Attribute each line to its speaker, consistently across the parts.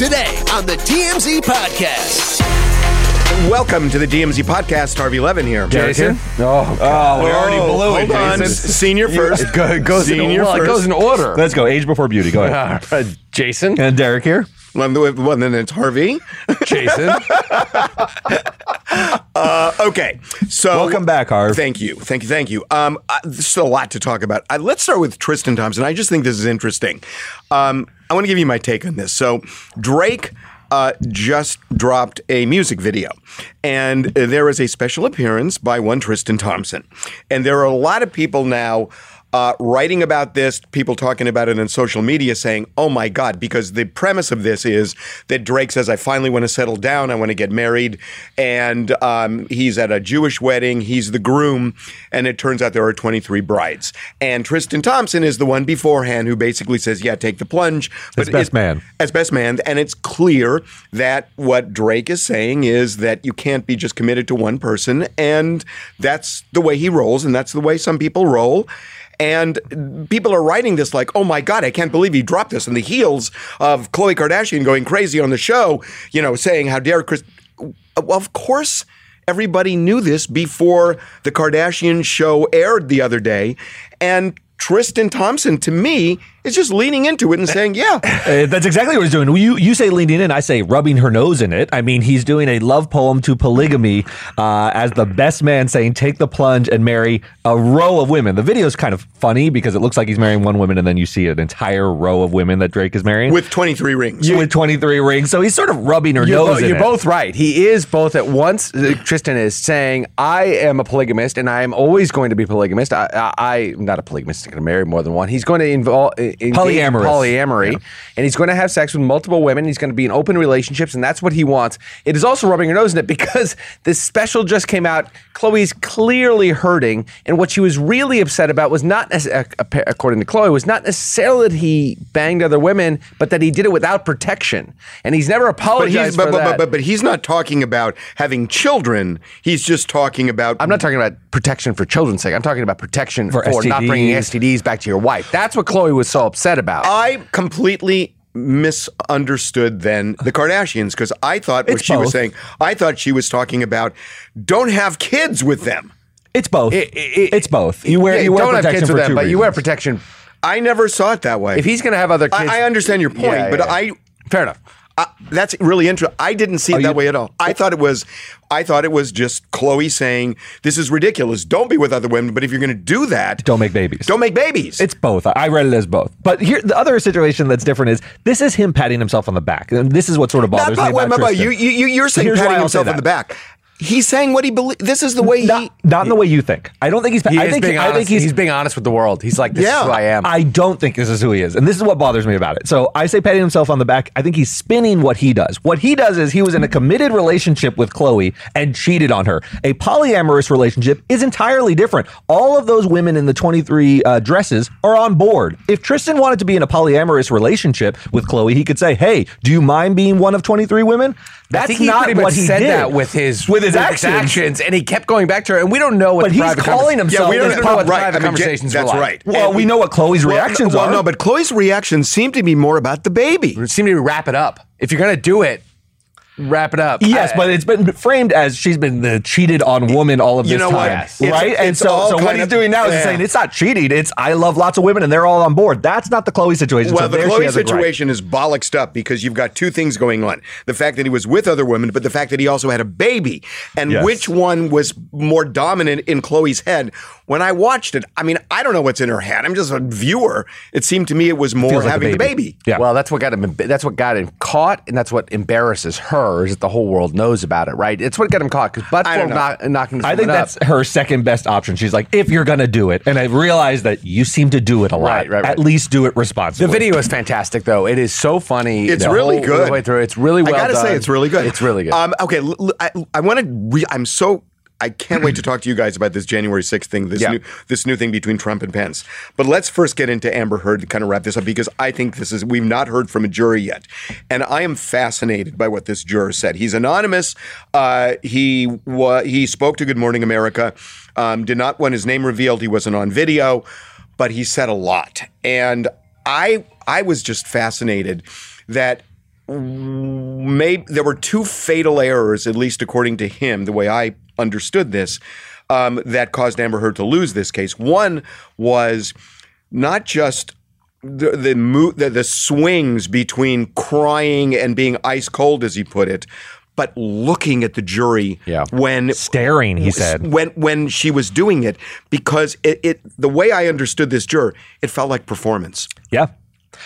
Speaker 1: Today on the TMZ Podcast.
Speaker 2: Welcome to the TMZ podcast. Harvey Levin here.
Speaker 3: Jason? Oh, oh, we already blew it,
Speaker 2: hold on.
Speaker 3: Jason.
Speaker 2: Senior first.
Speaker 3: It, go, it goes in,
Speaker 2: Senior
Speaker 3: well, it
Speaker 2: first.
Speaker 3: goes in order.
Speaker 4: Let's go. Age before beauty. Go ahead.
Speaker 3: Uh, Jason?
Speaker 4: And Derek here.
Speaker 2: Well, well, then it's Harvey.
Speaker 3: Jason?
Speaker 2: Uh, okay, so
Speaker 4: Welcome back, Harv.
Speaker 2: Thank you, thank you, thank you. Um, uh, this is a lot to talk about. Uh, let's start with Tristan Thompson. I just think this is interesting. Um, I want to give you my take on this. So Drake. Uh, just dropped a music video, and there is a special appearance by one Tristan Thompson, and there are a lot of people now uh, writing about this, people talking about it on social media saying, oh my God, because the premise of this is that Drake says, I finally want to settle down, I want to get married. And um, he's at a Jewish wedding, he's the groom, and it turns out there are 23 brides. And Tristan Thompson is the one beforehand who basically says, yeah, take the plunge.
Speaker 4: As best
Speaker 2: it-
Speaker 4: man.
Speaker 2: As best man. And it's clear that what Drake is saying is that you can't be just committed to one person. And that's the way he rolls, and that's the way some people roll. And people are writing this like, oh my God, I can't believe he dropped this on the heels of Khloe Kardashian going crazy on the show, you know, saying how dare Chris. Of course, everybody knew this before the Kardashian show aired the other day. And Tristan Thompson, to me, is just leaning into it and saying, yeah,
Speaker 4: Uh, that's exactly what he's doing. You you say leaning in, I say rubbing her nose in it. I mean, he's doing a love poem to polygamy uh, as the best man saying, take the plunge and marry a row of women. The video is kind of funny because it looks like he's marrying one woman and then you see an entire row of women that Drake is marrying
Speaker 2: with 23 rings.
Speaker 4: You, with 23 rings. So he's sort of rubbing her
Speaker 3: You're,
Speaker 4: nose
Speaker 3: bo-
Speaker 4: in
Speaker 3: you're
Speaker 4: it.
Speaker 3: both right. He is both at once. uh, Tristan is saying, I am a polygamist and I am always going to be polygamist. I, I, I'm not a polygamist. I'm going to marry more than one. He's going to involve
Speaker 4: Polyamorous.
Speaker 3: polyamory, and he's going to have sex with multiple women. He's going to be in open relationships, and that's what he wants. It is also rubbing your nose in it because this special just came out. Khloe's clearly hurting, and what she was really upset about was not, according to Khloe, was not necessarily that he banged other women, but that he did it without protection, and he's never
Speaker 2: he's,
Speaker 3: apologized
Speaker 2: but,
Speaker 3: for
Speaker 2: but,
Speaker 3: that.
Speaker 2: but, but, but he's not talking about having children. He's just talking about.
Speaker 3: I'm not talking about protection for children's sake. I'm talking about protection
Speaker 4: For
Speaker 3: for, not bringing
Speaker 4: STDs.
Speaker 3: STDs back to your wife. That's what Khloe was so upset about.
Speaker 2: I completely misunderstood then the Kardashians because I thought what
Speaker 4: It's
Speaker 2: she was
Speaker 4: both.
Speaker 2: saying. I thought she was talking about don't have kids with them.
Speaker 4: It's both.
Speaker 3: It- it-
Speaker 4: it's both. You wear
Speaker 3: Yeah,
Speaker 4: you wear
Speaker 3: don't have
Speaker 4: protection
Speaker 3: kids
Speaker 4: for
Speaker 3: with them,
Speaker 4: two
Speaker 3: but you wear
Speaker 4: reasons.
Speaker 3: protection.
Speaker 2: I never saw it that way.
Speaker 3: If he's going to have other kids,
Speaker 2: I, I understand your point,
Speaker 3: Yeah,
Speaker 2: but
Speaker 3: yeah, yeah.
Speaker 2: I
Speaker 3: fair enough.
Speaker 2: Uh, that's really interesting. I didn't see it that way at all. I thought it was, I thought it was just Khloe saying, "This is ridiculous. Don't be with other women. But if you're going to do that,
Speaker 4: Don't make babies.
Speaker 2: Don't make babies."
Speaker 4: It's both. I read it as both. But here, the other situation that's different is this is him patting himself on the back, and this is what sort of
Speaker 2: Not
Speaker 4: bothers
Speaker 2: by-
Speaker 4: me about
Speaker 2: wait, you, you, you're saying
Speaker 4: Here's
Speaker 2: patting
Speaker 4: I'll say
Speaker 2: himself on the back. He's saying what he believes. This is the way
Speaker 4: not,
Speaker 2: he.
Speaker 4: not in the way you think. I don't think he's.
Speaker 3: He
Speaker 4: I
Speaker 3: is
Speaker 4: think
Speaker 3: being
Speaker 4: I
Speaker 3: honest.
Speaker 4: think he's.
Speaker 3: he's being honest with the world. He's like, this
Speaker 2: Yeah.
Speaker 3: is who I am.
Speaker 4: I don't think this is who he is, and this is what bothers me about it. So I say patting himself on the back. I think he's spinning what he does. What he does is he was in a committed relationship with Khloe and cheated on her. A polyamorous relationship is entirely different. All of those women in the 23 uh, dresses are on board. If Tristan wanted to be in a polyamorous relationship with Khloe, he could say, "Hey, do you mind being one of 23 women?" That's
Speaker 3: I think he
Speaker 4: not
Speaker 3: pretty much
Speaker 4: what he
Speaker 3: said
Speaker 4: did.
Speaker 3: that with his
Speaker 4: with his actions.
Speaker 3: and he kept going back to her. And we don't know what
Speaker 4: But
Speaker 3: the
Speaker 4: he's calling
Speaker 3: convers-
Speaker 4: himself-
Speaker 3: Yeah, we don't,
Speaker 4: don't
Speaker 3: know
Speaker 4: know
Speaker 3: what the
Speaker 2: right.
Speaker 3: private
Speaker 2: I mean,
Speaker 3: conversations
Speaker 2: that's
Speaker 3: were like.
Speaker 2: right.
Speaker 4: Well,
Speaker 2: And-
Speaker 4: we know what Khloe's
Speaker 2: Well,
Speaker 4: reactions
Speaker 2: well,
Speaker 4: are.
Speaker 2: no, but Khloe's reactions seem to be more about the baby.
Speaker 3: It seemed to wrap it up. If you're going to do it, wrap it up.
Speaker 4: Yes,
Speaker 3: I-
Speaker 4: but it's been framed as she's been the cheated on woman all of
Speaker 2: You
Speaker 4: this
Speaker 2: know what?
Speaker 4: time,
Speaker 2: Yes. It's-
Speaker 4: right? and
Speaker 2: it's
Speaker 4: so, so what he's
Speaker 2: of-
Speaker 4: doing now is saying it's not cheating; it's I love lots of women and they're all on board. That's not the Khloe situation.
Speaker 2: Well,
Speaker 4: so
Speaker 2: the Khloe
Speaker 4: has a
Speaker 2: situation is bollocksed up because you've got two things going on: the fact that he was with other women, but the fact that he also had a baby. And
Speaker 4: Yes.
Speaker 2: which one was more dominant in Khloe's head? When I watched it, I mean, I don't know what's in her head. I'm just a viewer. It seemed to me it was more
Speaker 4: Feels like a
Speaker 2: having the
Speaker 4: baby.
Speaker 2: baby.
Speaker 4: Yeah.
Speaker 3: Well, that's what got him. That's what got him caught, and that's what embarrasses her. Is that the whole world knows about it, right? It's what got him caught. Because but
Speaker 2: I
Speaker 3: for
Speaker 2: don't know.
Speaker 3: knock, knocking, this
Speaker 4: I think
Speaker 3: woman
Speaker 4: that's
Speaker 3: up,
Speaker 4: her second best option. She's like, if you're gonna do it, and I realize that you seem to do it a lot.
Speaker 3: Right, right, right.
Speaker 4: At least do it responsibly.
Speaker 3: the video is fantastic, though. It is so funny.
Speaker 2: It's
Speaker 3: the
Speaker 2: really
Speaker 3: whole
Speaker 2: good.
Speaker 3: way through. It's really well
Speaker 2: I gotta
Speaker 3: done.
Speaker 2: say, it's really good.
Speaker 3: It's really good.
Speaker 2: Um, okay, l- l- I, I want to. Re- I'm so. I can't wait to talk to you guys about this January 6th thing, this
Speaker 3: Yeah.
Speaker 2: new this new thing between Trump and Pence. But let's first get into Amber Heard to kind of wrap this up because I think this is we've not heard from a jury yet, and I am fascinated by what this juror said. He's anonymous. Uh, he wa- he spoke to Good Morning America. Um, did not want his name revealed. He wasn't on video, but he said a lot, and I I was just fascinated that maybe there were two fatal errors, at least according to him, the way I understood this, um, that caused Amber Heard to lose this case. One was not just the the, mo- the the swings between crying and being ice cold, as he put it, but looking at the jury
Speaker 3: Yeah.
Speaker 2: when
Speaker 4: Staring, he said.
Speaker 2: when when she was doing it, because it, it the way I understood this juror, it felt like performance.
Speaker 4: Yeah.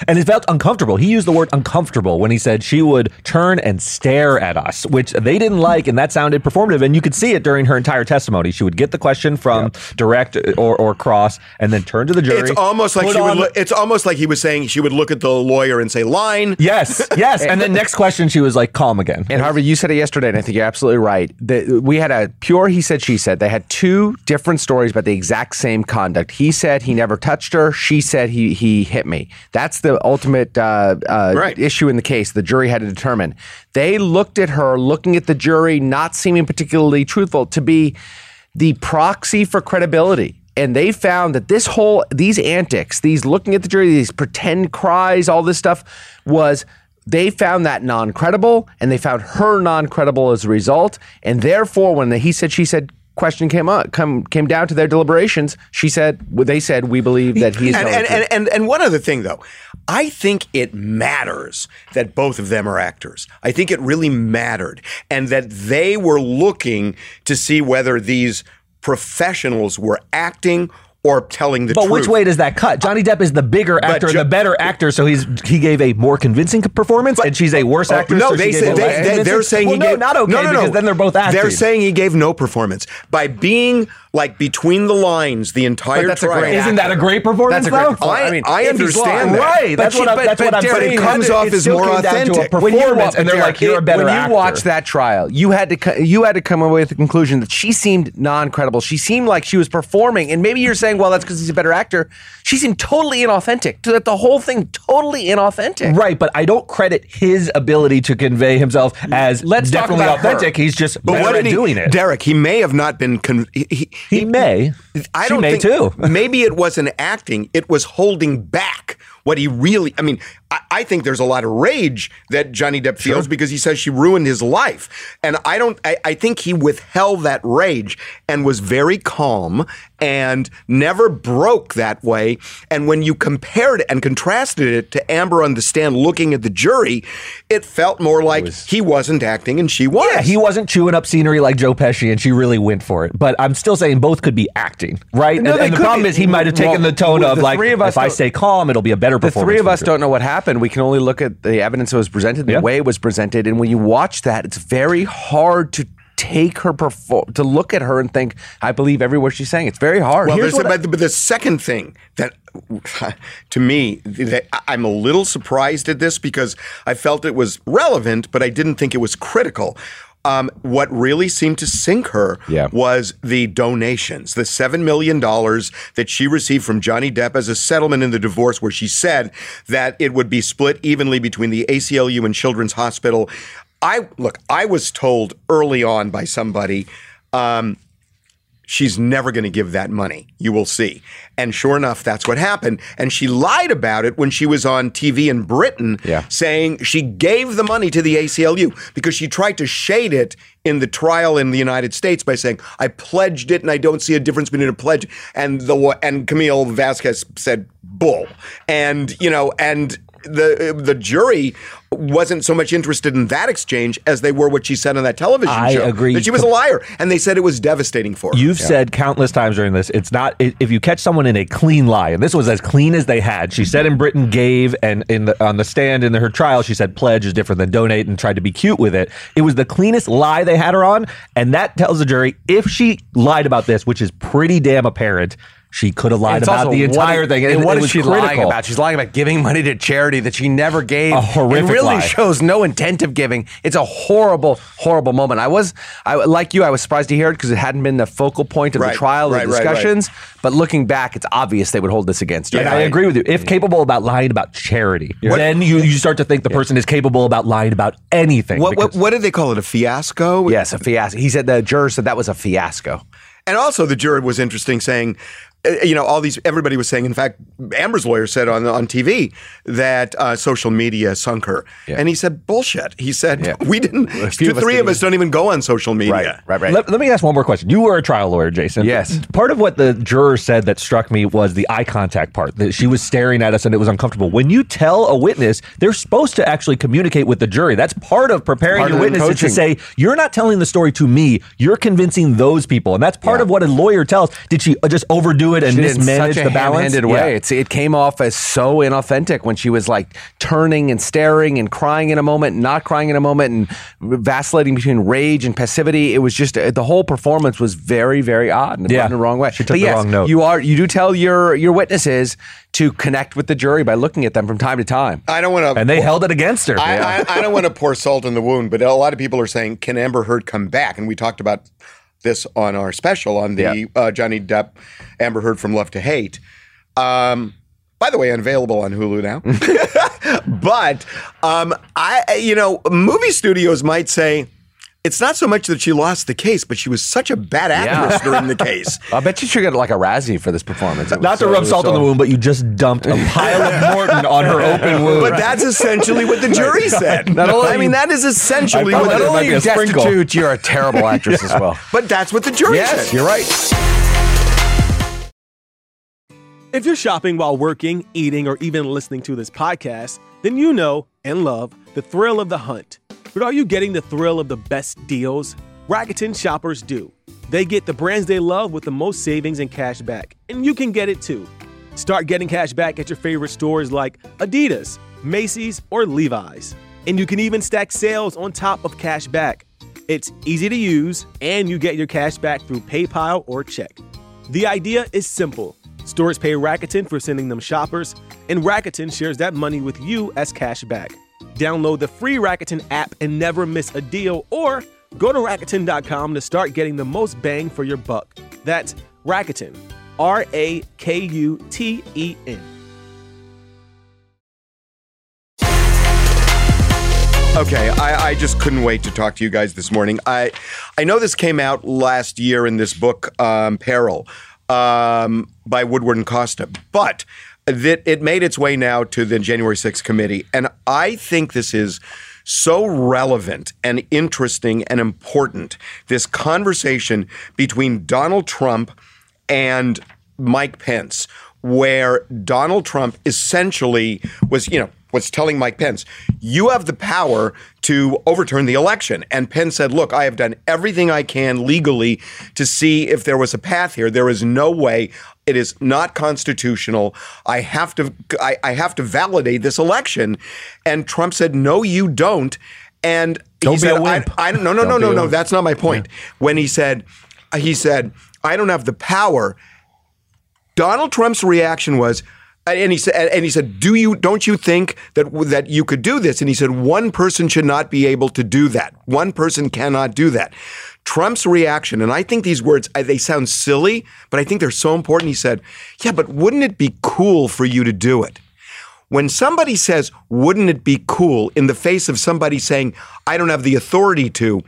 Speaker 4: And it felt uncomfortable. He used the word uncomfortable when he said she would turn and stare at us, which they didn't like, and that sounded performative. And you could see it during her entire testimony. She would get the question from direct or, or cross, and then turn to the jury.
Speaker 2: It's almost like
Speaker 4: put
Speaker 2: she would.
Speaker 4: on-
Speaker 2: Look, it's almost like he was saying she would look at the lawyer and say, "Line."
Speaker 4: Yes, yes. and then next question, she was like, calm again.
Speaker 3: And Harvey, you said it yesterday, and I think you're absolutely right. The, we had a pure he said, she said. They had two different stories about the exact same conduct. He said he never touched her. She said he he hit me. That's the ultimate uh, uh,
Speaker 2: Right.
Speaker 3: issue in the case. The jury had to determine. They looked at her, looking at the jury, not seeming particularly truthful, to be the proxy for credibility. And they found that this whole these antics, these looking at the jury, these pretend cries, all this stuff was they found that non-credible and they found her non-credible as a result. And therefore, when the he said she said question came up come came down to their deliberations, she said they said we believe that he's
Speaker 2: And, and, and, and, and one other thing, though, I think it matters that both of them are actors. I think it really mattered. And that they were looking to see whether these professionals were acting or telling the
Speaker 4: But
Speaker 2: truth.
Speaker 4: But which way does that cut? Johnny Depp is the bigger actor,
Speaker 2: Jo-
Speaker 4: the better actor, so he's he gave a more convincing performance, and she's a oh, worse
Speaker 2: Oh,
Speaker 4: actor.
Speaker 2: no,
Speaker 4: so
Speaker 2: they say, they,
Speaker 4: less
Speaker 2: they, saying
Speaker 4: well,
Speaker 2: he
Speaker 4: no,
Speaker 2: gave
Speaker 4: not okay
Speaker 2: no, no, no.
Speaker 4: because then they're both acting.
Speaker 2: They're saying he gave no performance by being like between the lines the entire
Speaker 3: that's a
Speaker 2: trial.
Speaker 3: great
Speaker 4: Isn't that a great performance?
Speaker 3: That's a great
Speaker 4: though?
Speaker 3: performance.
Speaker 2: I-
Speaker 3: I mean,
Speaker 2: I understand
Speaker 3: lying.
Speaker 2: that.
Speaker 4: Right, that's
Speaker 3: But
Speaker 4: what
Speaker 3: she-
Speaker 4: I'm,
Speaker 3: but-
Speaker 4: what
Speaker 3: but
Speaker 4: I'm
Speaker 3: Derek,
Speaker 4: saying.
Speaker 2: it comes off as more
Speaker 4: came down a
Speaker 2: authentic.
Speaker 3: When you
Speaker 4: performance, and they're like, "You're a better
Speaker 3: When you
Speaker 4: actor."
Speaker 3: watched that trial, you had to you had to come away with the conclusion that she seemed non-credible. She seemed like she was performing, and maybe you're saying, well, that's because he's a better actor. She seemed totally inauthentic. To that the whole thing totally inauthentic.
Speaker 4: Right, but I don't credit his ability to convey himself as
Speaker 3: Let's talk
Speaker 4: definitely
Speaker 3: about her.
Speaker 4: authentic. He's just
Speaker 2: But
Speaker 4: better
Speaker 2: what
Speaker 4: at
Speaker 2: he,
Speaker 4: doing it.
Speaker 2: Derek? He may have not been. Con- he, he,
Speaker 4: he may.
Speaker 2: I
Speaker 4: She
Speaker 2: don't
Speaker 4: may
Speaker 2: think,
Speaker 4: too.
Speaker 2: maybe it wasn't acting; it was holding back what he really. I mean, I, I think there's a lot of rage that Johnny Depp feels because he says she ruined his life, and I don't. I, I think he withheld that rage and was very calm and never broke that way. And when you compared it and contrasted it to Amber on the stand looking at the jury, it felt more like he wasn't acting and she was.
Speaker 4: Yeah, he wasn't chewing up scenery like Joe Pesci, and she really went for it. But I'm still saying both could be acting, right?
Speaker 3: No,
Speaker 4: and
Speaker 3: they
Speaker 4: and the problem
Speaker 3: be.
Speaker 4: is he might have taken
Speaker 3: Well,
Speaker 4: the tone
Speaker 3: well,
Speaker 4: of
Speaker 3: the
Speaker 4: like,
Speaker 3: three of us
Speaker 4: if I stay calm, it'll be a better performance.
Speaker 3: The three of us don't know what happened. We can only look at the evidence that was presented, the
Speaker 4: Yeah.
Speaker 3: way it was presented, and when you watch that, it's very hard to take her perform to look at her and think, "I believe every word she's saying." It's very hard.
Speaker 2: Well,
Speaker 3: Here's
Speaker 2: there's,
Speaker 3: what I-
Speaker 2: but, but the second thing that, to me, that I'm a little surprised at this because I felt it was relevant, but I didn't think it was critical. Um, what really seemed to sink her
Speaker 3: Yeah.
Speaker 2: was the donations, the $7 million that she received from Johnny Depp as a settlement in the divorce, where she said that it would be split evenly between the ACLU and Children's Hospital. I look, I was told early on by somebody. Um, she's never going to give that money. You will see. And sure enough, that's what happened. And she lied about it when she was on TV in Britain,
Speaker 3: Yeah.
Speaker 2: saying she gave the money to the ACLU because she tried to shade it in the trial in the United States by saying, I pledged it and I don't see a difference between a pledge. And the and Camille Vasquez said, bull. And, you know, and the the jury wasn't so much interested in that exchange as they were what she said on that television
Speaker 4: I
Speaker 2: show.
Speaker 4: agree.
Speaker 2: That she was a liar. And they said it was devastating for her.
Speaker 4: You've said countless times during this, it's not if you catch someone in a clean lie, and this was as clean as they had. She said in Britain gave, and in the on the stand in her trial, she said pledge is different than donate, and tried to be cute with it. It was the cleanest lie they had her on, and that tells the jury if she lied about this, which is pretty damn apparent. She could have lied about
Speaker 3: also
Speaker 4: the
Speaker 3: what-
Speaker 4: entire thing.
Speaker 3: And
Speaker 4: it,
Speaker 3: what
Speaker 4: it
Speaker 3: is
Speaker 4: was
Speaker 3: she
Speaker 4: critical.
Speaker 3: lying about? She's lying about giving money to charity that she never gave.
Speaker 4: A horrific
Speaker 3: It really
Speaker 4: lie.
Speaker 3: shows no intent of giving. It's a horrible, horrible moment. I was, I like you, I was surprised to hear it because it hadn't been the focal point of
Speaker 2: Right,
Speaker 3: the trial,
Speaker 2: right,
Speaker 3: the
Speaker 2: right, right.
Speaker 3: discussions. But looking back, it's obvious they would hold this against her.
Speaker 4: And I agree with you. If capable about lying about charity, then you, you start to think the person is capable about lying about anything.
Speaker 2: what, what
Speaker 4: because-
Speaker 2: what did they call it? A fiasco?
Speaker 3: Yes, a fiasco. He said the juror said that was a fiasco.
Speaker 2: And also, the jury was interesting, saying, you know, all these. Everybody was saying. In fact, Amber's lawyer said on on TV that uh, social media sunk her,
Speaker 3: Yeah.
Speaker 2: and he said bullshit. He said
Speaker 3: Yeah.
Speaker 2: we didn't.
Speaker 3: A
Speaker 2: two,
Speaker 3: of
Speaker 2: three of us don't even go on social media.
Speaker 3: Right, right, right.
Speaker 4: Let, let me ask one more question. You were a trial lawyer, Jason.
Speaker 3: Yes.
Speaker 4: Part of what the juror said that struck me was the eye contact part, that she was staring at us and it was uncomfortable. When you tell a witness, they're supposed to actually communicate with the jury. That's part of preparing
Speaker 3: Part
Speaker 4: your
Speaker 3: of the
Speaker 4: witnesses to say, you're not telling the story to me, you're convincing those people. And that's part
Speaker 3: Yeah.
Speaker 4: of what a lawyer tells. Did she uh, just overdo it and
Speaker 3: She did
Speaker 4: mismanage the balance?
Speaker 3: ham-handed way. It's, it came off as so inauthentic when she was like turning and staring and crying in a moment, not crying in a moment, and vacillating between rage and passivity. It was just uh, the whole performance was very, very odd and
Speaker 4: Yeah.
Speaker 3: in the wrong way.
Speaker 4: She took
Speaker 3: but
Speaker 4: the
Speaker 3: yes,
Speaker 4: wrong note.
Speaker 3: You are you do tell your your witnesses to connect with the jury by looking at them from time to time.
Speaker 2: I don't want to.
Speaker 4: And they held it against her.
Speaker 2: I, I, I don't want to pour salt in the wound, but a lot of people are saying, "Can Amber Heard come back?" And we talked about this on our special on the
Speaker 3: Yeah.
Speaker 2: uh, Johnny Depp, Amber Heard from Love to Hate. Um, by the way, unavailable on Hulu now. but um, I, you know, movie studios might say. It's not so much that she lost the case, but she was such a bad actress during the case.
Speaker 3: I bet you should get like a Razzie for this performance. It was
Speaker 4: Not to rub salt in
Speaker 3: so-
Speaker 4: the wound, but you just dumped a pile of Morton on her open wound.
Speaker 2: But that's essentially what the jury said.
Speaker 3: Not only-
Speaker 2: I mean, that is essentially
Speaker 4: I
Speaker 2: what the
Speaker 4: there
Speaker 3: Not only
Speaker 4: be
Speaker 3: are
Speaker 4: a
Speaker 3: you
Speaker 4: sprinkle.
Speaker 3: destitute, you're a terrible actress as well.
Speaker 2: But that's what the jury
Speaker 3: yes,
Speaker 2: said.
Speaker 3: you're right.
Speaker 5: If you're shopping while working, eating, or even listening to this podcast, then you know and love the thrill of the hunt. But are you getting the thrill of the best deals? Rakuten shoppers do. They get the brands they love with the most savings and cash back, and you can get it too. Start getting cash back at your favorite stores like Adidas, Macy's, or Levi's. And you can even stack sales on top of cash back. It's easy to use, and you get your cash back through PayPal or check. The idea is simple. Stores pay Rakuten for sending them shoppers, and Rakuten shares that money with you as cash back. Download the free Rakuten app and never miss a deal, or go to Rakuten.com to start getting the most bang for your buck. That's Rakuten, R A K U T E N.
Speaker 2: Okay, I, I just couldn't wait to talk to you guys this morning. I I know this came out last year in this book, um, Peril, um, by Woodward and Costa, but that it made its way now to the January 6th committee, and I think this is so relevant and interesting and important. This conversation between Donald Trump and Mike Pence, where Donald Trump essentially was, you know, was telling Mike Pence, you have the power to overturn the election. And Pence said, look, I have done everything I can legally to see if there was a path here. There is no way. It is not constitutional. I have to I, I have to validate this election. And Trump said, No, you don't. And
Speaker 4: Don't
Speaker 2: he
Speaker 4: be
Speaker 2: said,
Speaker 4: a wimp.
Speaker 2: I, I no no no
Speaker 4: Don't
Speaker 2: no
Speaker 4: a
Speaker 2: no. That's not my point. When he said he said, I don't have the power. Donald Trump's reaction was, and he said, and he said, "Do you don't you think that that you could do this?" And he said, "One person should not be able to do that. One person cannot do that." Trump's reaction, and I think these words, uh, they sound silly, but I think they're so important. He said, "Yeah, but wouldn't it be cool for you to do it?" When somebody says, "Wouldn't it be cool?" in the face of somebody saying, "I don't have the authority to,"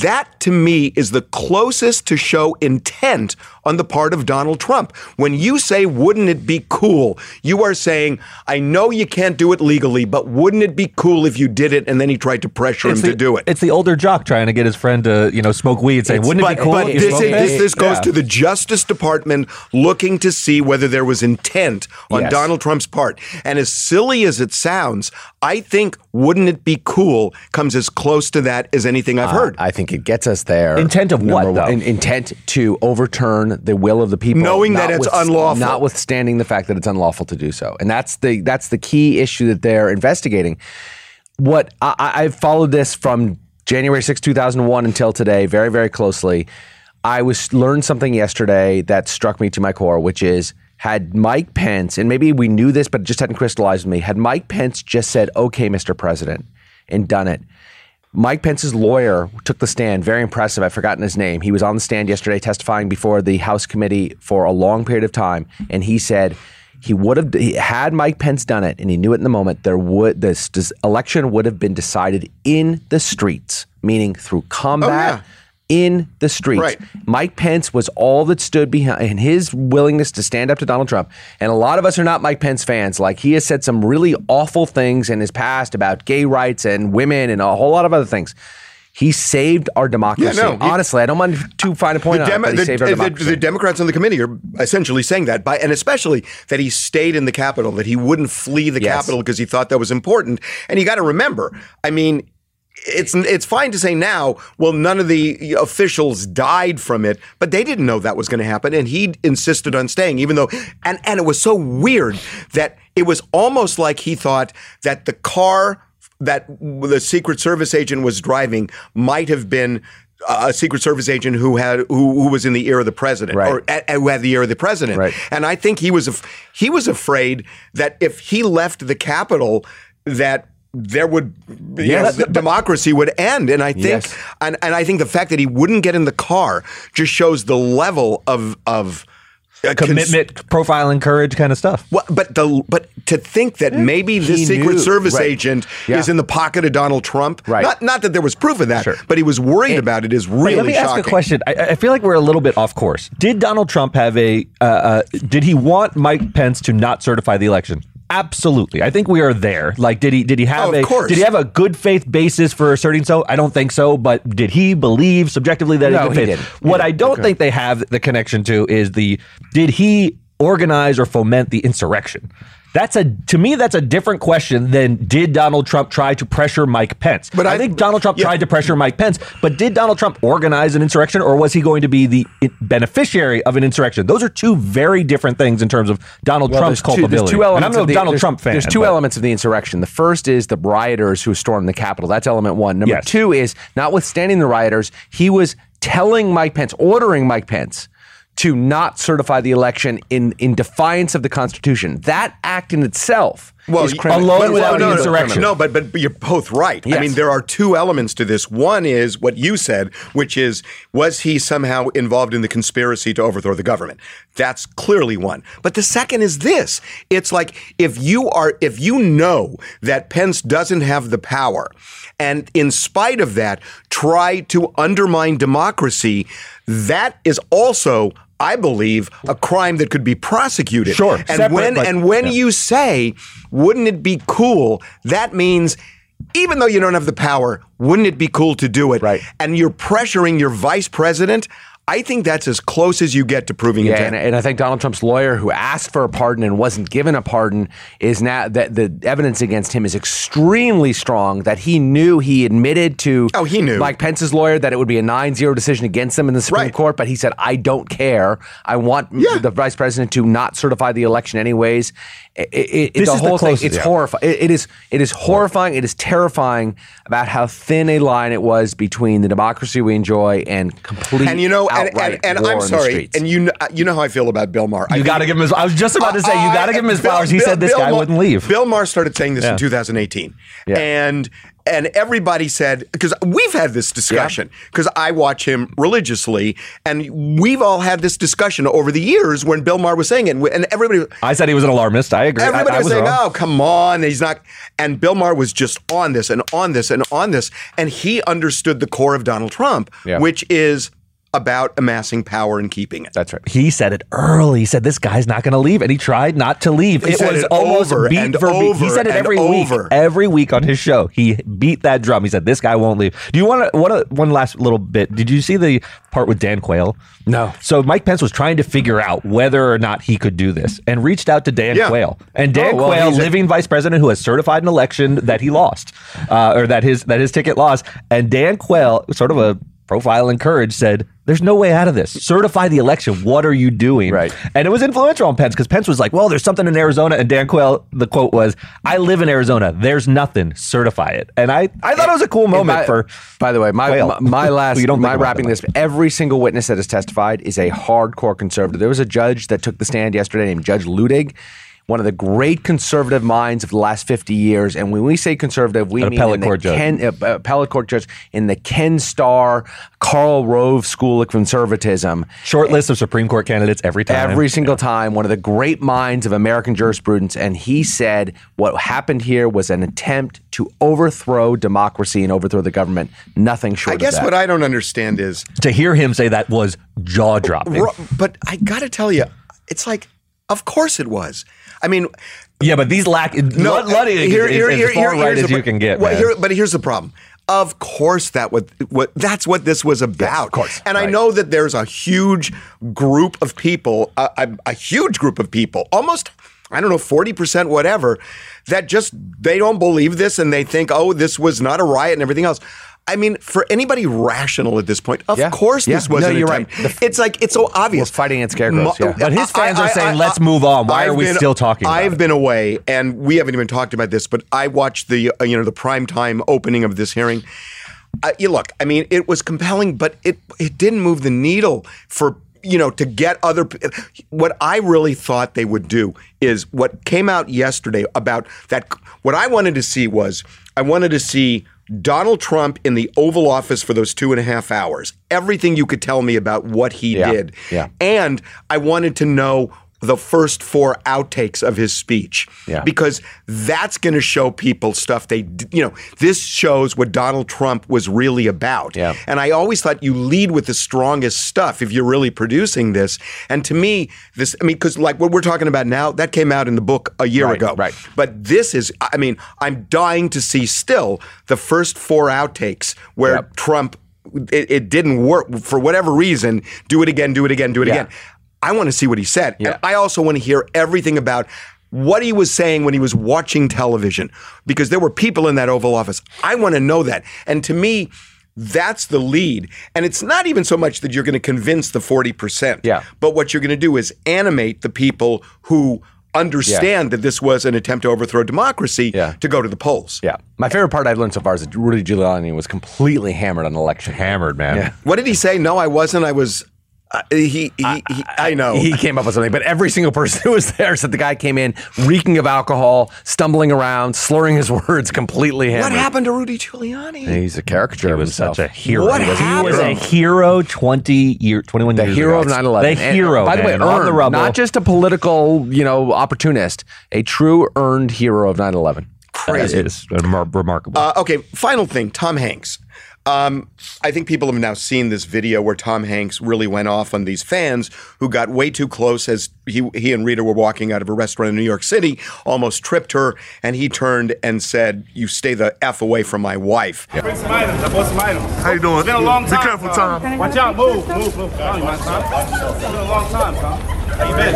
Speaker 2: That to me is the closest to show intent on the part of Donald Trump. When you say, wouldn't it be cool? You are saying, I know you can't do it legally, but wouldn't it be cool if you did it? And then he tried to pressure
Speaker 4: It's
Speaker 2: him
Speaker 4: the,
Speaker 2: to do it.
Speaker 4: It's the older jock trying to get his friend to, you know, smoke weed, saying, "Wouldn't it
Speaker 2: but,
Speaker 4: be cool?"
Speaker 2: but
Speaker 4: if
Speaker 2: this, this, this goes
Speaker 4: Yeah.
Speaker 2: to the Justice Department looking to see whether there was intent on
Speaker 3: Yes.
Speaker 2: Donald Trump's part. And as silly as it sounds, I think wouldn't it be cool comes as close to that as anything I've uh, heard.
Speaker 3: I think it gets us there.
Speaker 4: Intent of what,
Speaker 3: Number one,
Speaker 4: though?
Speaker 3: in- intent to overturn the will of the people,
Speaker 2: Knowing that it's
Speaker 3: notwith-
Speaker 2: unlawful.
Speaker 3: notwithstanding the fact that it's unlawful to do so, and that's the that's the key issue that they're investigating. What I, I- I've followed this from January 6, 2001 until today very, very closely. I was learned something yesterday that struck me to my core, which is had Mike Pence, and maybe we knew this, but it just hadn't crystallized me, had Mike Pence just said, okay, Mr. President, and done it, Mike Pence's lawyer took the stand. Very impressive. I've forgotten his name. He was on the stand yesterday testifying before the House committee for a long period of time, and he said he would have had Mike Pence done it, and he knew it in the moment. There would this, this election would have been decided in the streets, meaning through combat.
Speaker 2: Oh, yeah.
Speaker 3: In the streets.
Speaker 2: Right.
Speaker 3: Mike Pence was all that stood behind and his willingness to stand up to Donald Trump. And a lot of us are not Mike Pence fans. Like he has said some really awful things in his past about gay rights and women and a whole lot of other things. He saved our democracy.
Speaker 2: no, he-
Speaker 3: Honestly, I don't mind to find a point
Speaker 2: the,
Speaker 3: on it, but he
Speaker 2: the-
Speaker 3: saved our
Speaker 2: the- the Democrats on the committee are essentially saying that, by, and especially that he stayed in the Capitol, that he wouldn't flee the
Speaker 3: Yes.
Speaker 2: Capitol because he thought that was important. And you got to remember, I mean, it's it's fine to say now, well, none of the officials died from it, but they didn't know that was going to happen, and he insisted on staying, even though, and and it was so weird that it was almost like he thought that the car that the Secret Service agent was driving might have been a Secret Service agent who had who, who was in the ear of the president,
Speaker 3: Right.
Speaker 2: or a- who had the ear of the president.
Speaker 3: Right.
Speaker 2: And I think he was he was afraid that if he left the Capitol, that there would
Speaker 3: Yes.
Speaker 2: know, the democracy would end. And I think
Speaker 3: Yes.
Speaker 2: and, and I think the fact that he wouldn't get in the car just shows the level of of uh, cons-
Speaker 4: commitment, profiling, courage, kind of stuff.
Speaker 2: well, but the but to think that maybe this
Speaker 3: He
Speaker 2: Secret
Speaker 3: knew,
Speaker 2: Service
Speaker 3: right.
Speaker 2: agent
Speaker 3: Yeah.
Speaker 2: is in the pocket of Donald Trump.
Speaker 3: Right.
Speaker 2: Not not that there was proof of that,
Speaker 3: Sure.
Speaker 2: but he was worried about it is really
Speaker 4: Let me
Speaker 2: shocking.
Speaker 4: ask a question. I, I feel like we're a little bit off course. Did Donald Trump have a? Uh, uh, did he want Mike Pence to not certify the election? Absolutely. I think we are there. Like, did he? Did he oh, have
Speaker 2: Oh,
Speaker 4: a?
Speaker 2: course.
Speaker 4: Did he have a good faith basis for asserting so? I don't think so. But did he believe subjectively that
Speaker 3: No,
Speaker 4: he could
Speaker 3: he
Speaker 4: faith?
Speaker 3: didn't. He
Speaker 4: What I don't
Speaker 3: Okay.
Speaker 4: think they have the connection to is the. Did he organize or foment the insurrection? That's a to me that's a different question than did Donald Trump try to pressure Mike Pence.
Speaker 2: But
Speaker 4: I,
Speaker 2: I-
Speaker 4: think Donald Trump
Speaker 2: yeah.
Speaker 4: tried to pressure Mike Pence, but did Donald Trump organize an insurrection or was he going to be the beneficiary of an insurrection? Those are two very different things in terms of Donald
Speaker 3: Well,
Speaker 4: Trump's
Speaker 3: there's two,
Speaker 4: culpability.
Speaker 3: there's two elements
Speaker 4: and I'm no
Speaker 3: the,
Speaker 4: Donald
Speaker 3: there's-
Speaker 4: Trump fan.
Speaker 3: There's two
Speaker 4: but-
Speaker 3: elements of the insurrection. The first is the rioters who stormed the Capitol. That's element one. Number
Speaker 4: Yes.
Speaker 3: two is notwithstanding the rioters, he was telling Mike Pence, ordering Mike Pence to not certify the election in, in defiance of the Constitution. That act in itself is criminal.
Speaker 4: alone without
Speaker 2: no, no,
Speaker 4: insurrection.
Speaker 2: No, but, but but you're both right. I mean, there are two elements to this. One is what you said, which is was he somehow involved in the conspiracy to overthrow the government? That's clearly one. But the second is this: it's like if you are if you know that Pence doesn't have the power, and in spite of that, try to undermine democracy, that is also. I believe a crime that could be prosecuted.
Speaker 4: Sure,
Speaker 2: and
Speaker 4: separate,
Speaker 2: when
Speaker 4: but-
Speaker 2: and when
Speaker 4: yeah.
Speaker 2: you say, wouldn't it be cool? That means even though you don't have the power, wouldn't it be cool to do it?
Speaker 3: Right.
Speaker 2: And you're pressuring your vice president. I think that's as close as you get to proving
Speaker 3: Yeah,
Speaker 2: intent.
Speaker 3: and, and I think Donald Trump's lawyer, who asked for a pardon and wasn't given a pardon, is now that the evidence against him is extremely strong. That he knew he admitted to.
Speaker 2: Oh, he knew.
Speaker 3: Mike Pence's lawyer that it would be a 9-0 decision against him in the Supreme
Speaker 2: Right.
Speaker 3: Court, but he said, "I don't care. I want
Speaker 2: Yeah.
Speaker 3: the vice president to not certify the election anyways." It, it,
Speaker 4: This
Speaker 3: the
Speaker 4: is the
Speaker 3: whole thing,
Speaker 4: closest,
Speaker 3: it's
Speaker 4: yeah.
Speaker 3: horrifying. It, it is. It is horrifying. It is terrifying about how thin a line it was between the democracy we enjoy and complete.
Speaker 2: and you know,
Speaker 3: outright
Speaker 2: and, and
Speaker 3: war
Speaker 2: I'm sorry, and you know, you know how I feel about Bill Maher. I
Speaker 4: You got to give him his. I was just about to say you got to give him his
Speaker 2: Bill-
Speaker 4: flowers. He
Speaker 2: Bill-
Speaker 4: said this
Speaker 2: Bill
Speaker 4: guy
Speaker 2: Maher-
Speaker 4: wouldn't leave.
Speaker 2: Bill Maher started saying this
Speaker 4: Yeah.
Speaker 2: in 2018,
Speaker 3: Yeah.
Speaker 2: and and everybody said because we've had this discussion because I watch him religiously, and we've all had this discussion over the years when Bill Maher was saying it, and and everybody.
Speaker 4: I said he was an alarmist. I agree. I-
Speaker 2: Everybody
Speaker 4: I
Speaker 2: was, saying,
Speaker 4: wrong.
Speaker 2: "Oh, come on, he's not." And Bill Maher was just on this and on this and on this, and he understood the core of Donald Trump,
Speaker 3: Yeah.
Speaker 2: which is about amassing power and keeping it.
Speaker 3: That's right.
Speaker 4: He said it early. He said this guy's not going to leave, and he tried not to leave.
Speaker 2: He
Speaker 4: it was
Speaker 2: it
Speaker 4: almost
Speaker 2: over
Speaker 4: beat
Speaker 2: and
Speaker 4: for beat. He said it every
Speaker 2: over.
Speaker 4: week, every week on his show. He beat that drum. He said this guy won't leave. Do you want to? What? One last little bit. Did you see the part with Dan Quayle?
Speaker 3: No.
Speaker 4: So Mike Pence was trying to figure out whether or not he could do this, and reached out to Dan
Speaker 2: Yeah.
Speaker 4: Quayle. And Dan
Speaker 3: Oh, well,
Speaker 4: Quayle,
Speaker 3: he's a-
Speaker 4: living vice president, who has certified an election that he lost, uh, or that his that his ticket lost. And Dan Quayle, sort of a profile and courage, said. There's no way out of this. Certify the election. What are you doing?
Speaker 3: Right.
Speaker 4: And it was influential on Pence because Pence was like, well, there's something in Arizona. And Dan Quayle, the quote was, I live in Arizona. There's nothing. Certify it. And I, I thought it was a cool moment
Speaker 3: by,
Speaker 4: for.
Speaker 3: By the way, my
Speaker 4: Quayle.
Speaker 3: my, my last
Speaker 4: don't
Speaker 3: my wrapping this. Every single witness that has testified is a hardcore conservative. There was a judge that took the stand yesterday named Judge Luttig. One of the great conservative minds of the last 50 years. And when we say conservative, we
Speaker 4: An
Speaker 3: mean
Speaker 4: appellate
Speaker 3: in the
Speaker 4: court judge.
Speaker 3: Ken, uh, appellate court judge in the Ken Starr, Karl Rove School of Conservatism.
Speaker 4: Short list of Supreme Court candidates every time.
Speaker 3: Every single time, one of the great minds of American jurisprudence. And he said what happened here was an attempt to overthrow democracy and overthrow the government. Nothing short of that.
Speaker 2: I guess
Speaker 3: that.
Speaker 2: what I don't understand is,
Speaker 4: to hear him say that was jaw dropping.
Speaker 2: But I got to tell you, it's like, of course it was. I mean,
Speaker 4: Yeah, but these lack. No, Luttig is,
Speaker 2: here-
Speaker 4: is
Speaker 2: here-
Speaker 4: as far
Speaker 2: here-
Speaker 4: right as
Speaker 2: the
Speaker 4: you can get.
Speaker 2: well, here- but here's the problem. Of course, that what what that's what this was about.
Speaker 3: of course,
Speaker 2: and I know that there's a huge group of people, a, a, a huge group of people, almost I don't know, forty percent, whatever, that just they don't believe this and they think, oh, this was not a riot and everything else. I mean, for anybody rational at this point, of
Speaker 3: Yeah.
Speaker 2: course
Speaker 3: Yeah.
Speaker 2: this was
Speaker 3: No,
Speaker 2: an
Speaker 3: you're
Speaker 2: attempt.
Speaker 3: right.
Speaker 2: It's like it's so obvious.
Speaker 3: We're fighting against scarecrows, yeah.
Speaker 4: But his fans are saying, "Let's move on." Why are
Speaker 2: I've
Speaker 4: we still talking about
Speaker 2: I've
Speaker 4: it?
Speaker 2: been away, and we haven't even talked about this. But I watched the uh, you know the prime time opening of this hearing. Uh, you look, I mean, it was compelling, but it it didn't move the needle for you know to get other. What I really thought they would do is what came out yesterday about that. What I wanted to see was I wanted to see. Donald Trump in the Oval Office for those two and a half hours. Everything you could tell me about what he
Speaker 3: Yeah,
Speaker 2: did.
Speaker 3: yeah.
Speaker 2: And I wanted to know the first four outtakes of his speech.
Speaker 3: Yeah.
Speaker 2: Because that's going to show people stuff they, you know, this shows what Donald Trump was really about.
Speaker 3: Yeah.
Speaker 2: And I always thought you lead with the strongest stuff if you're really producing this. And to me, this, I mean, because like what we're talking about now, that came out in the book a year
Speaker 3: Right,
Speaker 2: ago.
Speaker 3: right.
Speaker 2: But this is, I mean, I'm dying to see still the first four outtakes where
Speaker 3: Yep.
Speaker 2: Trump, it, it didn't work for whatever reason. Do it again, do it again, do it
Speaker 3: Yeah.
Speaker 2: again. I want to see what he said.
Speaker 3: Yeah.
Speaker 2: And I also want to hear everything about what he was saying when he was watching television because there were people in that Oval Office. I want to know that. And to me, that's the lead. And it's not even so much that you're going to convince the 40%.
Speaker 3: Yeah.
Speaker 2: But what you're going to do is animate the people who understand that this was an attempt to overthrow democracy
Speaker 3: Yeah.
Speaker 2: to go to the polls.
Speaker 3: yeah. My favorite part I've learned so far is that Rudy Giuliani was completely hammered on election.
Speaker 4: hammered, man.
Speaker 3: Yeah.
Speaker 2: What did he say? No, I wasn't. I was. Uh, he, he, he, I know.
Speaker 3: He came up with something, but every single person who was there said the guy came in reeking of alcohol, stumbling around, slurring his words, completely hammered.
Speaker 2: what happened to Rudy Giuliani?
Speaker 3: He's a caricature
Speaker 4: He
Speaker 3: of
Speaker 4: was
Speaker 3: himself.
Speaker 4: such a hero.
Speaker 2: What
Speaker 4: he was, he was a hero 20 year, 21
Speaker 3: the
Speaker 4: years
Speaker 3: hero
Speaker 4: ago.
Speaker 3: of 9/11.
Speaker 4: The
Speaker 3: And,
Speaker 4: hero,
Speaker 3: by the way,
Speaker 4: man, on the
Speaker 3: earned,
Speaker 4: rubble.
Speaker 3: not just a political, you know, opportunist, a true earned hero of 9/11.
Speaker 2: Crazy.
Speaker 4: It is remarkable.
Speaker 2: Uh, okay, final thing Tom Hanks. Um, I think people have now seen this video where Tom Hanks really went off on these fans who got way too close as he, he and Rita were walking out of a restaurant in New York City, almost tripped her, and he turned and said, You stay the F away from my wife.
Speaker 6: Bring some items. I bought some items.
Speaker 7: How you doing?
Speaker 6: It's been a long
Speaker 7: Be careful, Tom.
Speaker 6: Watch out. Move, move, move. I don't mind, Tom. It's been a long time, Tom. How you been?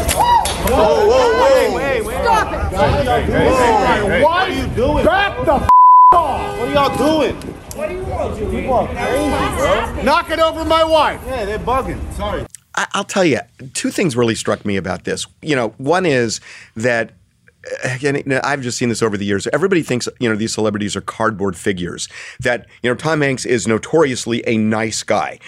Speaker 6: Whoa, whoa, whoa. Wait, wait, wait. Stop it. What are y'all doing? What are you doing? Back the f- off. What are y'all doing? What do you want, People are crazy, bro. Knock it over my wife. Yeah, they're bugging. Sorry.
Speaker 2: I, I'll tell you, two things really struck me about this. You know, one is that. uh, Again, I've just seen this over the years. Everybody thinks you know these celebrities are cardboard figures. That you know Tom Hanks is notoriously a nice guy.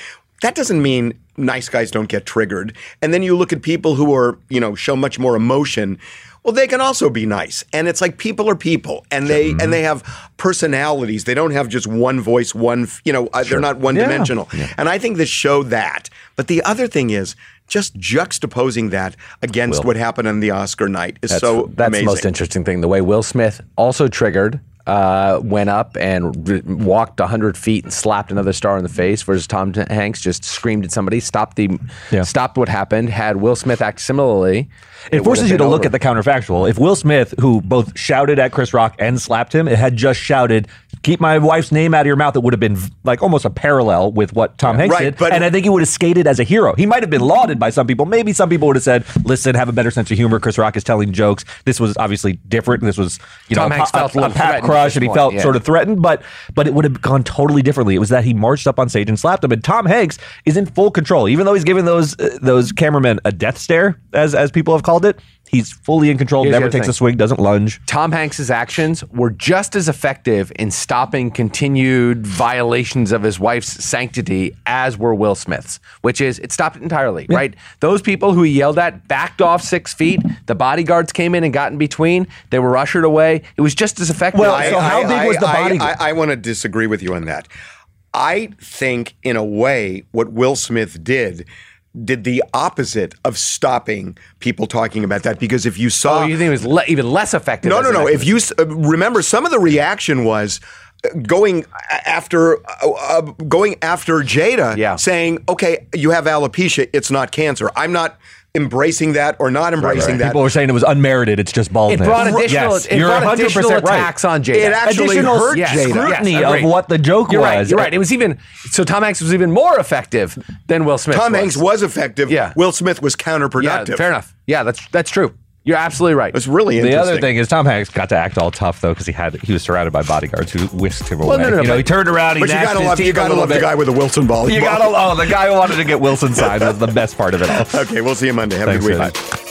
Speaker 2: That doesn't mean nice guys don't get triggered. And then you look at people who are you know show much more emotion. Well, they can also be nice. And it's like people are people, and they and they have personalities. They don't have just one voice, one you know. Uh, they're not one dimensional. And I think this showed that. But the other thing is. Just juxtaposing that against
Speaker 3: Will.
Speaker 2: what happened on the Oscar night is
Speaker 3: That's,
Speaker 2: so
Speaker 3: that's
Speaker 2: amazing.
Speaker 3: the most interesting thing. The way Will Smith also triggered, uh, went up and r- walked 100 feet and slapped another star in the face, versus Tom Hanks just screamed at somebody, stopped the,
Speaker 4: Yeah.
Speaker 3: stopped what happened. Had Will Smith act similarly,
Speaker 4: It,
Speaker 3: would
Speaker 4: forces you to
Speaker 3: been
Speaker 4: look at the counterfactual. If Will Smith, who both shouted at Chris Rock and slapped him, it had just shouted, "Keep my wife's name out of your mouth," it would have been like almost a parallel with what Tom Hanks
Speaker 2: Right,
Speaker 4: did.
Speaker 2: but-
Speaker 4: and I think he would have skated as a hero. He might have been lauded by some people. Maybe some people would have said, "Listen, have a better sense of humor." Chris Rock is telling jokes. This was obviously different. This was you
Speaker 3: Tom
Speaker 4: know
Speaker 3: Hanks
Speaker 4: a,
Speaker 3: felt a
Speaker 4: a, a
Speaker 3: little
Speaker 4: pat crush, and he
Speaker 3: point,
Speaker 4: felt
Speaker 3: yeah.
Speaker 4: sort of threatened. But but it would have gone totally differently. It was that he marched up on stage and slapped him. And Tom Hanks is in full control, even though he's giving those uh, those cameramen a death stare, as as people have called it. He's fully in control.
Speaker 3: Here's
Speaker 4: never takes
Speaker 3: thing.
Speaker 4: a swing. Doesn't lunge.
Speaker 3: Tom Hanks's actions were just as effective in stopping continued violations of his wife's sanctity as were Will Smith's, which is it stopped it entirely, right? Those people who he yelled at backed off six feet. The bodyguards came in and got in between. They were ushered away. It was just as effective.
Speaker 4: Well,
Speaker 2: I-
Speaker 4: so how
Speaker 2: I-
Speaker 4: big was the
Speaker 2: I-
Speaker 4: body?
Speaker 2: I, I, want to disagree with you on that. I think, in a way, what Will Smith did did the opposite of stopping people talking about that. Because if you saw,
Speaker 3: oh, you think it was le- even less effective?
Speaker 2: no, no, no. If you s- uh, remember, some of the reaction was uh, going after uh, uh, going after Jada,
Speaker 3: Yeah.
Speaker 2: saying, "Okay, you have alopecia; it's not cancer." I'm not embracing that or not embracing that.
Speaker 4: People were saying it was unmerited. It's just
Speaker 3: it
Speaker 4: baldness.
Speaker 3: brought additional,
Speaker 4: Yes,
Speaker 3: it
Speaker 4: you're
Speaker 3: brought
Speaker 4: 100%
Speaker 3: additional
Speaker 4: right.
Speaker 3: attacks on Jada.
Speaker 2: It actually
Speaker 4: Additional
Speaker 2: hurt
Speaker 3: Yes,
Speaker 2: Jada.
Speaker 4: scrutiny
Speaker 3: Yes,
Speaker 4: of what the joke
Speaker 3: You're right.
Speaker 4: was.
Speaker 3: You're right. It was even so. Tom Hanks was even more effective than Will Smith.
Speaker 2: Tom
Speaker 3: was.
Speaker 2: Hanks was effective.
Speaker 3: Yeah.
Speaker 2: Will Smith was counterproductive.
Speaker 3: Yeah, fair enough. Yeah, that's that's true. You're absolutely right.
Speaker 2: It's really
Speaker 4: The
Speaker 2: interesting.
Speaker 4: other thing is Tom Hanks got to act all tough though because he had he was surrounded by bodyguards who whisked him away.
Speaker 3: no, no, no,
Speaker 4: you know,
Speaker 3: but-
Speaker 4: he turned around. He
Speaker 2: but you
Speaker 4: gnashed
Speaker 2: gotta
Speaker 4: his
Speaker 2: love you
Speaker 4: teeth a
Speaker 2: gotta
Speaker 4: little
Speaker 2: love the
Speaker 4: bit.
Speaker 2: guy with the Wilson ball.
Speaker 4: You gotta oh the guy who wanted to get Wilson signed was the best part of it all.
Speaker 2: Okay, we'll see you Monday. Have a
Speaker 4: Thanks,
Speaker 2: good week.
Speaker 4: Eddie.